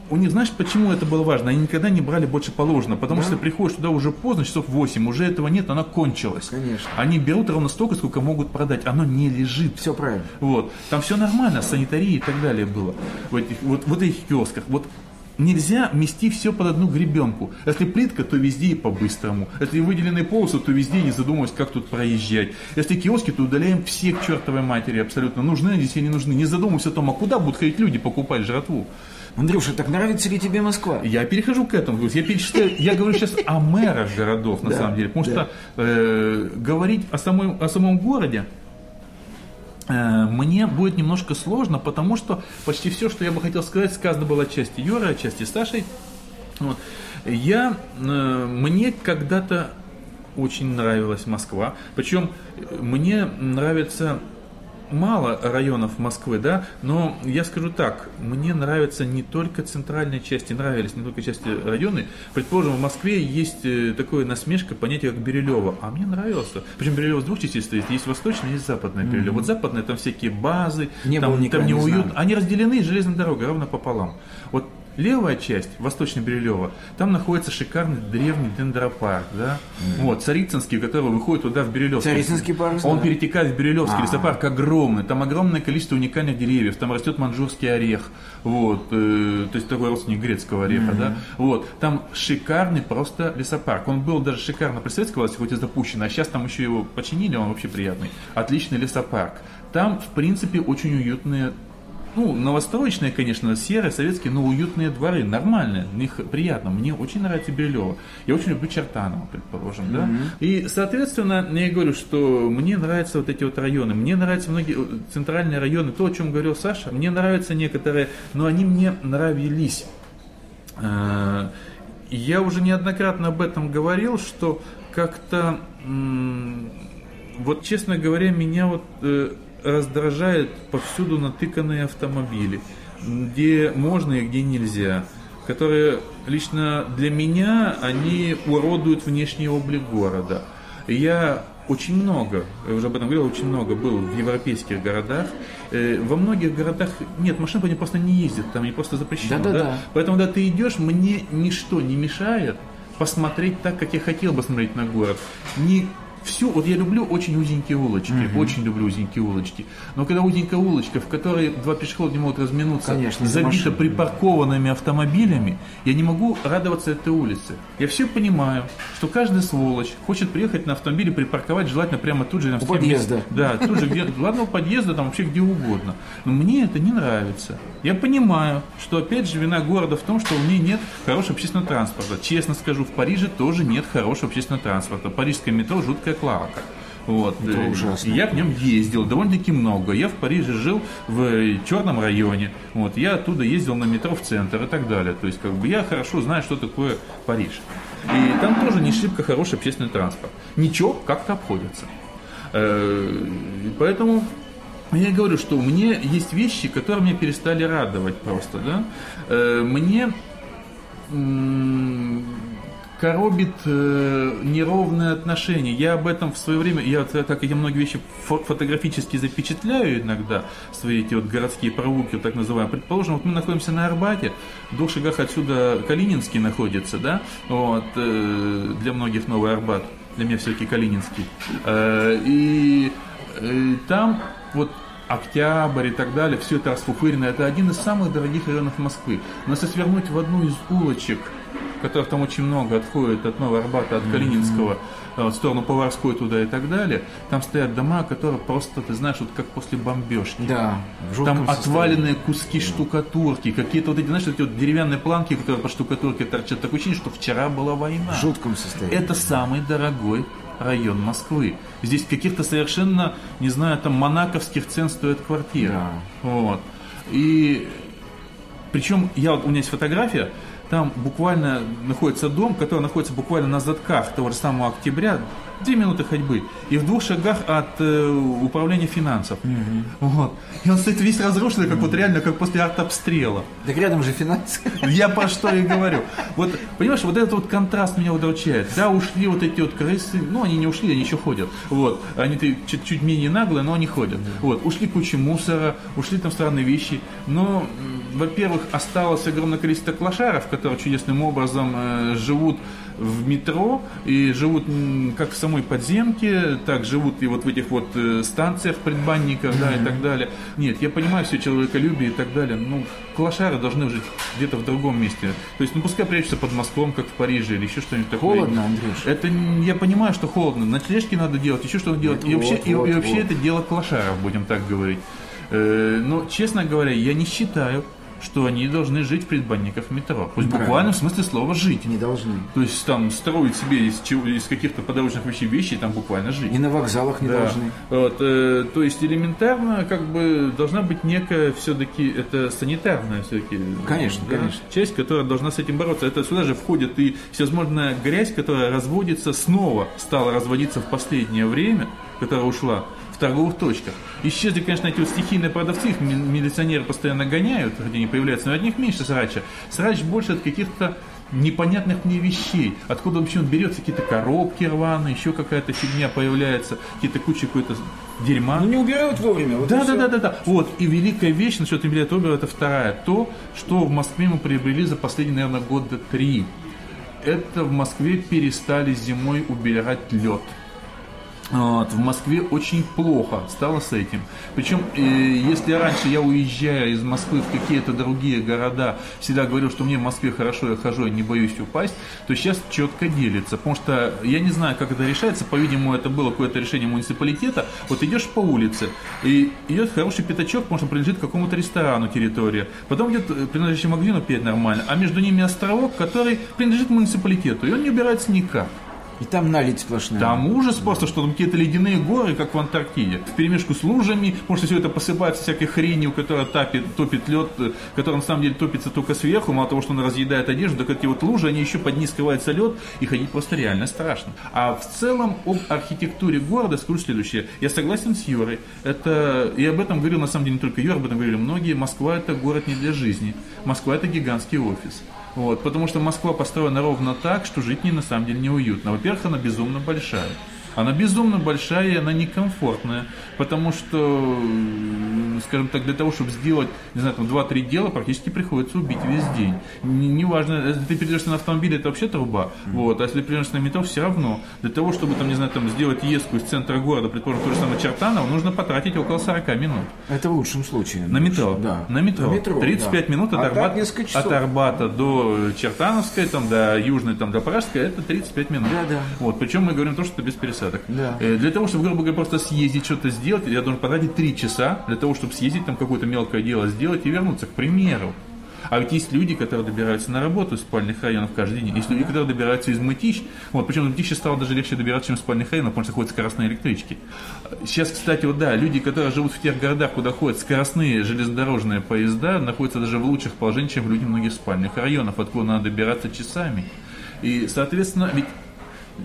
У них, знаешь, почему это было важно? Они никогда не брали больше положено, потому что ты приходишь туда уже поздно, часов 8, уже этого нет, она кончилась. Конечно. Они берут ровно столько, сколько могут продать, оно не лежит. Все правильно. Вот. Там все нормально, санитария и так далее было. В этих, вот, вот этих киосках. Вот нельзя мести все под одну гребенку. Если плитка, то везде и по-быстрому. Если выделенные полосы, то везде не задумываясь, как тут проезжать. Если киоски, то удаляем все к чертовой матери абсолютно. Нужны они здесь или не нужны. Не задумываясь о том, а куда будут ходить люди покупать жратву. Андрюша, так нравится ли тебе Москва? Я перехожу к этому. Я, перечисляю, я говорю сейчас о мэрах городов, на Да, самом деле. Потому да. что э, говорить о самом, о самом городе мне будет немножко сложно, потому что почти все, что я бы хотел сказать, сказано было отчасти Юрой, отчасти Сашей. Вот. Я, э, мне когда-то очень нравилась Москва. Причем э, мне нравится мало районов Москвы, да, но я скажу так, мне нравятся не только центральные части, нравились не только части районы. Предположим, в Москве есть э, такое насмешка, понятие как Бирюлево, а мне нравилось. Причем Бирюлево с двух частей стоит, есть восточная, есть западная Бирюлево. Вот западная, там всякие базы, Не там, там не неуютно. знаю. Они разделены железной дорогой равно пополам. Вот левая часть, восточный Бирюлево, там находится шикарный древний дендропарк, да, вот, Царицынский, который выходит туда в Бирюлевский. Царицынский парк, Он да. перетекает в Бирюлевский А. лесопарк огромный, там огромное количество уникальных деревьев, там растет манжурский орех, вот, э, то есть такой родственник грецкого ореха, да, вот, там шикарный просто лесопарк. Он был даже шикарно при советской власти, хоть и запущен, а сейчас там еще его починили, он вообще приятный. Отличный лесопарк. Там, в принципе, очень уютные ну, новостроечные, конечно, серые, советские, но уютные дворы, нормальные, в них приятно. Мне очень нравится Бирюлево. Я очень люблю Чертанова, предположим, да. И, соответственно, я говорю, что мне нравятся вот эти вот районы. Мне нравятся многие э, центральные районы. То, о чем говорил Саша, мне нравятся некоторые, но они мне нравились. И Я уже неоднократно об этом говорил, что как-то, вот честно говоря, меня вот э, раздражает повсюду натыканные автомобили, где можно и где нельзя, которые лично для меня, они уродуют внешний облик города. Я очень много, я уже об этом говорил, очень много был в европейских городах. Э, Во многих городах нет машин, по ним просто не ездят, там они просто запрещено. Да-да-да. да? Поэтому, когда ты идешь, мне ничто не мешает посмотреть так, как я хотел бы смотреть на город. Не всю, вот я люблю очень узенькие улочки, очень люблю узенькие улочки. Но когда узенькая улочка, в которой два пешехода не могут разминуться, Конечно, забита припаркованными автомобилями, я не могу радоваться этой улице. Я все понимаю, что каждый сволочь хочет приехать на автомобиле, припарковать, желательно прямо тут же. рядом У подъезда. местом. Да, тут же где ладно, у подъезда, там вообще где угодно. Но мне это не нравится. Я понимаю, что опять же вина города в том, что у нее нет хорошего общественного транспорта. Честно скажу, в Париже тоже нет хорошего общественного транспорта. Парижское метро жуткая клака. Вот. Это Э, ужасно. и я в нем ездил довольно-таки много. Я в Париже жил в черном районе. Вот. Я оттуда ездил на метро в центр и так далее. То есть, как бы я хорошо знаю, что такое Париж. И там тоже не шибко хороший общественный транспорт. Ничего, как-то обходится. Э, Поэтому я говорю, что мне есть вещи, которые меня перестали радовать просто, да. Э, Мне коробит э, неровное отношение. Я об этом в свое время, я как эти многие вещи фо- фотографически запечатляю иногда, свои эти вот городские прогулки, так называемые. Предположим, вот мы находимся на Арбате, в двух шагах отсюда Калининский находится, да, вот, э, для многих Новый Арбат, для меня все-таки Калининский. Э, и э, там вот Октябрь и так далее, все это расфуфырено. Это один из самых дорогих районов Москвы. Но если свернуть в одну из улочек, которых там очень много отходит от Нового Арбата, от Калининского, э, в сторону Поварской туда и так далее, там стоят дома, которые просто, ты знаешь, вот как после бомбежки. Да, в Там состоянии. отваленные куски штукатурки, какие-то вот эти, знаешь, эти вот деревянные планки, которые по штукатурке торчат. Такое ощущение, что вчера была война. В жутком состоянии. Это самый дорогой район Москвы. Здесь каких-то совершенно, не знаю, там монаковских цен стоит квартира. Да. Вот. И причем я вот, у меня есть фотография, там буквально находится дом, который находится буквально на задках того же самого октября, две минуты ходьбы, и в двух шагах от э, управления финансов. Вот. И он стоит весь разрушенный, как вот реально, как после артобстрела. Так рядом же финансы. Я про что и говорю. Вот, понимаешь, вот этот вот контраст меня удручает. Да, ушли вот эти вот крысы, ну, они не ушли, они еще ходят. Вот, они чуть-чуть менее наглые, но они ходят. Вот, ушли куча мусора, ушли там странные вещи. Но, во-первых, осталось огромное количество клошаров, которые чудесным образом э, живут в метро и живут как в самой подземке, так живут и вот в этих вот э, станциях предбанников, да, и так далее. Нет, я понимаю все человеколюбие и так далее. Ну, клошары должны жить где-то в другом месте. То есть, ну, пускай прячутся под мостом, как в Париже, или еще что-нибудь такое. Холодно, Андрюш. Это я понимаю, что холодно. Ночлежки надо делать, еще что-то делать. Вот, и вообще, и- вот, и вообще вот. это дело клошаров, будем так говорить. Э, Но, честно говоря, я не считаю, что они должны жить в предбанниках метро. Пусть в Правильно. буквальном смысле слова жить. Не должны. То есть там строить себе из, чего- из каких-то подручных вещей вещи, там буквально жить. И на вокзалах не Да. должны. Вот, э, то есть элементарно, как бы должна быть некая все-таки это санитарная все-таки Конечно, конечно. часть, которая должна с этим бороться. Это сюда же входит и всевозможная грязь, которая разводится снова, стала разводиться в последнее время, которая ушла в торговых точках. Исчезли, конечно, эти вот стихийные продавцы, их ми- милиционеры постоянно гоняют, где они появляются, но от них меньше срача. Срач больше от каких-то непонятных мне вещей. Откуда вообще он берется, какие-то коробки рваные, еще какая-то фигня появляется, какие-то куча какой-то дерьма. Ну не убирают вовремя. вот Да, да, да, да, да. Вот, и великая вещь насчет Эмилия Тобера, это вторая. То, что в Москве мы приобрели за последние, наверное, года три. Это в Москве перестали зимой убирать лед. Вот, в Москве очень плохо стало с этим. Причем, э, если раньше я уезжая из Москвы в какие-то другие города, всегда говорил, что мне в Москве хорошо, я хожу, я не боюсь упасть, то сейчас четко делится. Потому что я не знаю, как это решается, по-видимому, это было какое-то решение муниципалитета. Вот идешь по улице, и идет хороший пятачок, потому что принадлежит какому-то ресторану территория. Потом идет э, принадлежащий магазину опять нормально, а между ними островок, который принадлежит муниципалитету, и он не убирается никак. И там налить сплошная. Там ужас просто, что там какие-то ледяные горы, как в Антарктиде. В перемешку с лужами, потому что все это посыпается всякой хренью, которая топит, топит лед, э, который на самом деле топится только сверху, мало того, что он разъедает одежду, так эти вот лужи, они еще под ней скрывается лед, и ходить просто реально страшно. А в целом об архитектуре города скажу следующее. Я согласен с Юрой. Это, и об этом говорил на самом деле не только Юра, об этом говорили многие. Москва это город не для жизни. Москва это гигантский офис. Вот, потому что Москва построена ровно так, что жить не на самом деле неуютно. Во-первых, она безумно большая. Она безумно большая и она некомфортная, потому что, скажем так, для того, чтобы сделать, не знаю, там 2-3 дела, практически приходится убить весь день. Не- Неважно, если ты перейдешь на автомобиль, это вообще труба, вот, а если перейдешь на метро, все равно. Для того, чтобы, там, не знаю, там, сделать езку из центра города, предположим, то же самое Чертаново, нужно потратить около 40 минут. Это в лучшем случае. На метро. Да. На метро. 35 да. минут от, А часов. от Арбата до Чертановской, там, до Южной, там, до Пражской, это 35 минут. Да, да. Вот, причем мы говорим то, что это без пересадок. Да. Э, Для того, чтобы, грубо говоря, просто съездить, что-то сделать, я должен потратить 3 часа для того, чтобы съездить, там, какое-то мелкое дело сделать и вернуться, к примеру. А ведь есть люди, которые добираются на работу из спальных районов каждый день. Есть люди, которые добираются из Мытищ. Вот, причем из Мытища стало даже легче добираться, чем из спальных районов, потому что ходят скоростные электрички. Сейчас, кстати, вот да, люди, которые живут в тех городах, куда ходят скоростные железнодорожные поезда, находятся даже в лучших положениях, чем люди многих спальных районов, откуда надо добираться часами. И, соответственно, ведь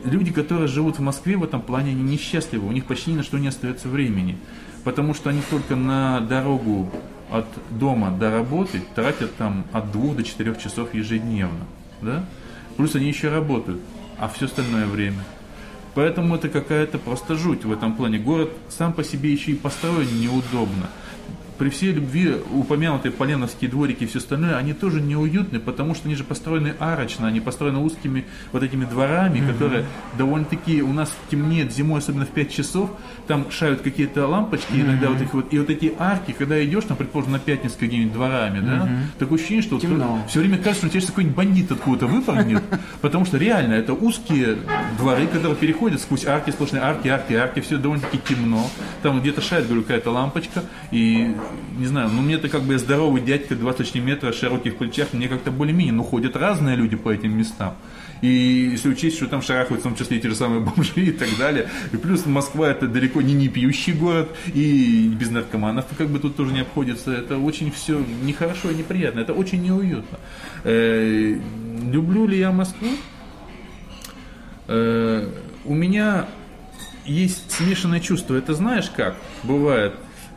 люди, которые живут в Москве, в этом плане они несчастливы, у них почти ни на что не остается времени, потому что они только на дорогу от дома до работы тратят там от двух до четырех часов ежедневно, да? Плюс они еще работают, а все остальное время. Поэтому это какая-то просто жуть в этом плане. Город сам по себе еще и построен неудобно. При всей любви упомянутые поленовские дворики и все остальное, они тоже неуютны, потому что они же построены арочно, они построены узкими вот этими дворами, которые довольно-таки у нас темнеет зимой, особенно в 5 часов, там шают какие-то лампочки иногда вот эти вот, и вот эти арки, когда идешь, там, предположим, на Пятницкой где-нибудь дворами, да, такое ощущение, что Темно. все время кажется, что у тебя сейчас какой-нибудь бандит откуда-то выпрыгнет, потому что реально это узкие дворы, которые переходят сквозь арки, сплошные арки, арки, арки, все довольно-таки темно. Там где-то шает, говорю, какая-то лампочка, и не знаю, ну мне-то как бы здоровый дядька, 20 метров, широких плечах, мне как-то более-менее, ну ходят разные люди по этим местам. И если учесть, что там шарахаются в том числе и те же самые бомжи и так далее. И плюс Москва это далеко не непьющий город, и без наркоманов как бы тут тоже не обходится. Это очень все нехорошо и неприятно, это очень неуютно. Э, люблю ли я Москву? Э, у меня есть смешанное чувство. Это знаешь как бывает?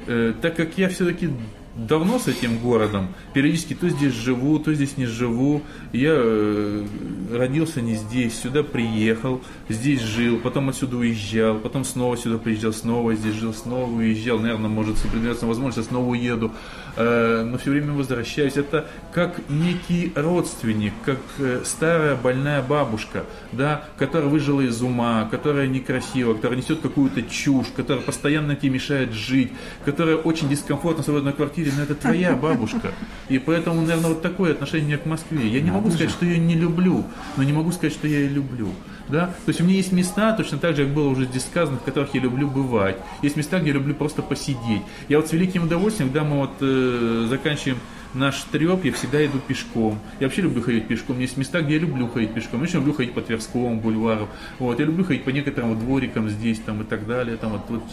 Э, так как я все-таки давно с этим городом. Периодически то здесь живу, то здесь не живу. Я э, родился не здесь, сюда приехал, здесь жил, потом отсюда уезжал, потом снова сюда приезжал, снова здесь жил, снова уезжал. Наверное, может, с определенной возможностью снова уеду. Э, но все время возвращаюсь. Это как некий родственник, как э, старая больная бабушка, да, которая выжила из ума, которая некрасива, которая несет какую-то чушь, которая постоянно тебе мешает жить, которая очень дискомфортно в свободной квартире, но это твоя бабушка. И поэтому, наверное, вот такое отношение к Москве. Я не могу сказать, что я не люблю, но не могу сказать, что я ее люблю. Да? То есть у меня есть места, точно так же, как было уже здесь сказано, в которых я люблю бывать. Есть места, где я люблю просто посидеть. Я вот с великим удовольствием, когда мы вот э, заканчиваем наш треп, я всегда иду пешком. Я вообще люблю ходить пешком. Есть места, где я люблю ходить пешком. Я очень люблю ходить по Тверскому бульвару. Вот. Я люблю ходить по некоторым вот дворикам здесь там, и так далее. Там, вот, вот,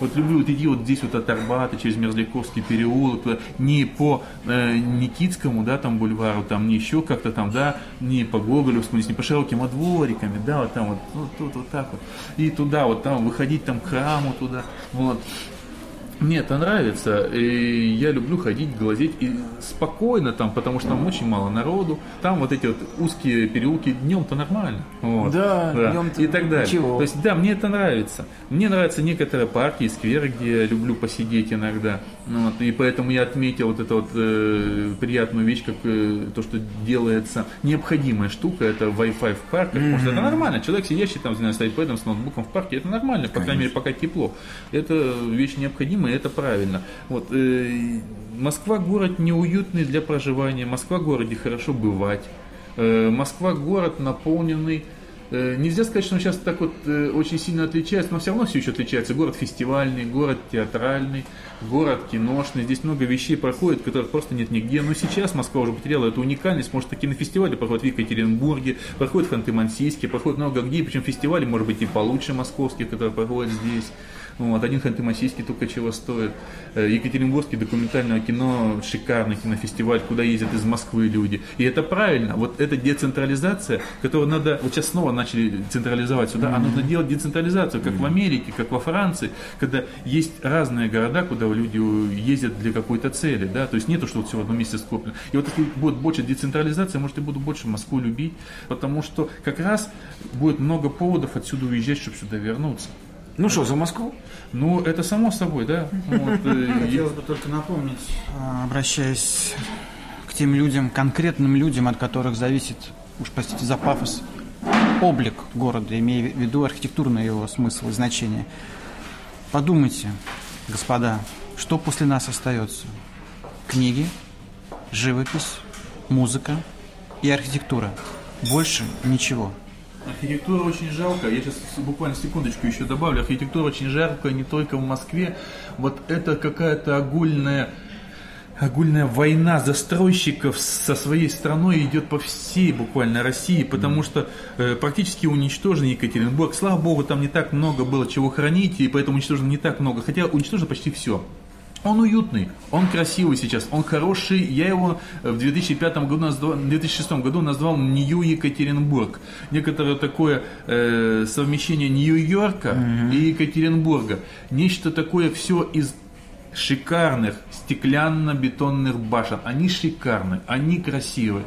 вот люблю вот идти вот здесь вот от Арбата через Мерзляковский переулок, туда, не по э, Никитскому, да, там бульвару, там не еще как-то там, да, не по Гоголевскому, не по широким, а двориками, да, вот там вот, вот тут вот так вот. И туда вот там выходить там к храму туда, вот. Мне это нравится, и я люблю ходить, глазеть и спокойно там, потому что там очень мало народу. Там вот эти вот узкие переулки днем-то нормально. Вот, Да, днем-то и так далее. ничего. То есть, да, мне это нравится. Мне нравятся некоторые парки и скверы, где я люблю посидеть иногда. Ну Вот, и поэтому я отметил вот эту вот э, приятную вещь, как э, то, что делается необходимая штука, это Wi-Fi в парках. Потому что это нормально. Человек, сидящий там, знаю, с iPad, с ноутбуком в парке, это нормально, по крайней мере, пока тепло. Это вещь необходимая, это правильно. Вот, э, Москва город неуютный для проживания. Москва городе хорошо бывать. Э, Москва город наполненный Нельзя сказать, что он сейчас так вот э, очень сильно отличается, но все равно все еще отличается. Город фестивальный, город театральный, город киношный. Здесь много вещей проходит, которых просто нет нигде. Но сейчас Москва уже потеряла эту уникальность. Может, такие на фестивале проходят в Екатеринбурге, проходят в Ханты-Мансийске, проходят много где. Причем фестивали, может быть, и получше московских, которые проходят здесь. Вот, один Ханты-Мансийский только чего стоит. Э, Екатеринбургский документальное кино, шикарный кинофестиваль, куда ездят из Москвы люди. И это правильно. Вот эта децентрализация, которую надо, вот сейчас снова начали централизовать сюда, а нужно делать децентрализацию, как в Америке, как во Франции, когда есть разные города, куда люди ездят для какой-то цели, да, то есть нету, что вот все в одном месте скоплено. И вот если будет больше децентрализации, может, я буду больше Москву любить, потому что как раз будет много поводов отсюда уезжать, чтобы сюда вернуться. Ну что, за Москву? Ну, это само собой, да. Вот, э, Хотелось бы только напомнить, а, обращаясь к тем людям, конкретным людям, от которых зависит, уж простите за пафос, облик города, имея в виду архитектурный его смысл и значение. Подумайте, господа, что после нас остается? Книги, живопись, музыка и архитектура. Больше ничего. Архитектура очень жалко. Я сейчас буквально секундочку еще добавлю. Архитектура очень жаркая не только в Москве. Вот это какая-то огульная огульная война застройщиков со своей страной идет по всей буквально России, потому что э, практически уничтожен Екатеринбург. Слава богу, там не так много было чего хранить, и поэтому уничтожено не так много. Хотя уничтожено почти все. Он уютный, он красивый сейчас, он хороший. Я его в 2005 году, назвал, в 2006 году назвал Нью Екатеринбург. Некоторое такое э, совмещение Нью-Йорка и Екатеринбурга. Нечто такое все из шикарных стеклянно-бетонных башен. Они шикарны, они красивы.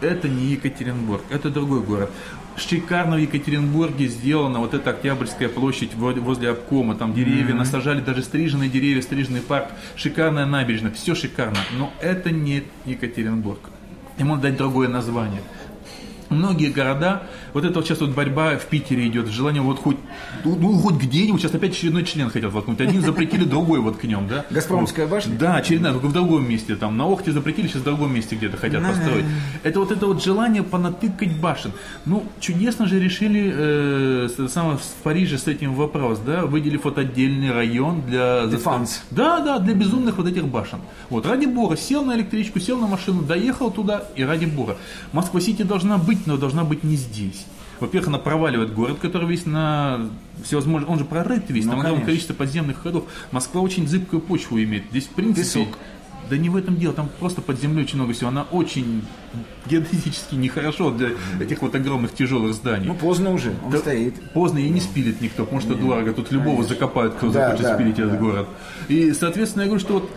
Это не Екатеринбург, это другой город. Шикарно в Екатеринбурге сделана вот эта Октябрьская площадь возле обкома. Там деревья насажали, даже стриженные деревья, стриженный парк. Шикарная набережная, все шикарно. Но это не Екатеринбург. Ему дать другое название. Многие города, вот это вот сейчас вот борьба в Питере идет, желание вот хоть, ну, хоть где-нибудь, сейчас опять очередной член хотят воткнуть, один запретили, другой воткнем, да? Газпромская башня? Да, очередная, только в другом месте, там, на Охте запретили, сейчас в другом месте где-то хотят построить. Это вот это вот желание понатыкать башен. Ну, чудесно же решили э, самое в Париже с этим вопрос, да, выделив вот отдельный район для... Дефанс. Да, да, для безумных вот этих башен. Вот, ради бога, сел на электричку, сел на машину, доехал туда, и ради бога. Москва-Сити должна быть, но должна быть не здесь. Во-первых, она проваливает город, который весь на всевозможные... Он же прорыт весь, Ну, там огромное конечно. количество подземных ходов. Москва очень зыбкую почву имеет. Здесь, в принципе... Песок. Да не в этом дело, там просто под землей очень много всего. Она очень геодезически нехорошо для этих вот огромных тяжелых зданий. Ну, поздно уже, он Да стоит. Поздно и не спилит никто, потому что дорого. Тут любого закопают, кто Да, захочет да, спилить этот да. город. И, соответственно, я говорю, что вот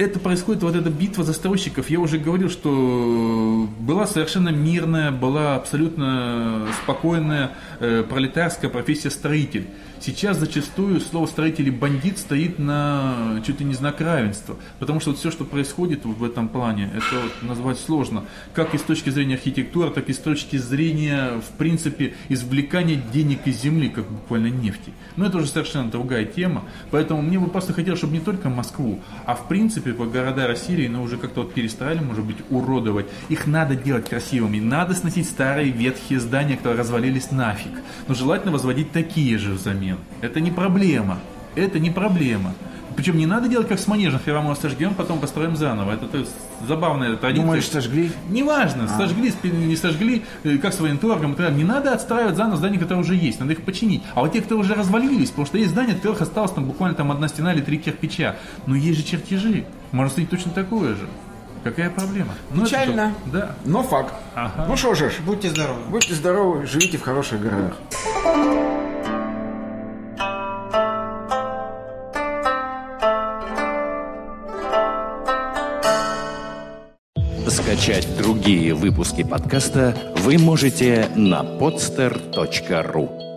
это происходит, вот эта битва застройщиков, я уже говорил, что была совершенно мирная, была абсолютно спокойная э, пролетарская профессия строитель. Сейчас зачастую слово строитель и бандит стоит на чуть ли не знак равенства, потому что вот все, что происходит в этом плане, это вот назвать сложно, как и с точки зрения архитектуры, так и с точки зрения, в принципе, извлекания денег из земли, как буквально нефти. Но это уже совершенно другая тема, поэтому мне бы просто хотелось, чтобы не только Москву, а в принципе по города России, но уже как-то вот перестали, может быть, уродовать. Их надо делать красивыми, надо сносить старые ветхие здания, которые развалились нафиг. Но желательно возводить такие же взамен. Это не проблема. Это не проблема. Причем не надо делать как с манежем, его сожгем, потом построим заново. Это, то есть, забавная традиция. Думаешь, сожгли? Неважно, А. сожгли, не сожгли, э, как с военторгом. Не надо отстраивать заново здания, которые уже есть, надо их починить. А вот те, кто уже развалились, потому что есть здания, от которых осталось там буквально там одна стена или три кирпича. Но есть же чертежи. Можно снять точно такое же. Какая проблема? Ну, это Печально. то- Да. Но факт. Ага. Ну что же, Будьте здоровы. будьте здоровы, живите в хороших городах. Скачать другие выпуски подкаста вы можете на podster.ru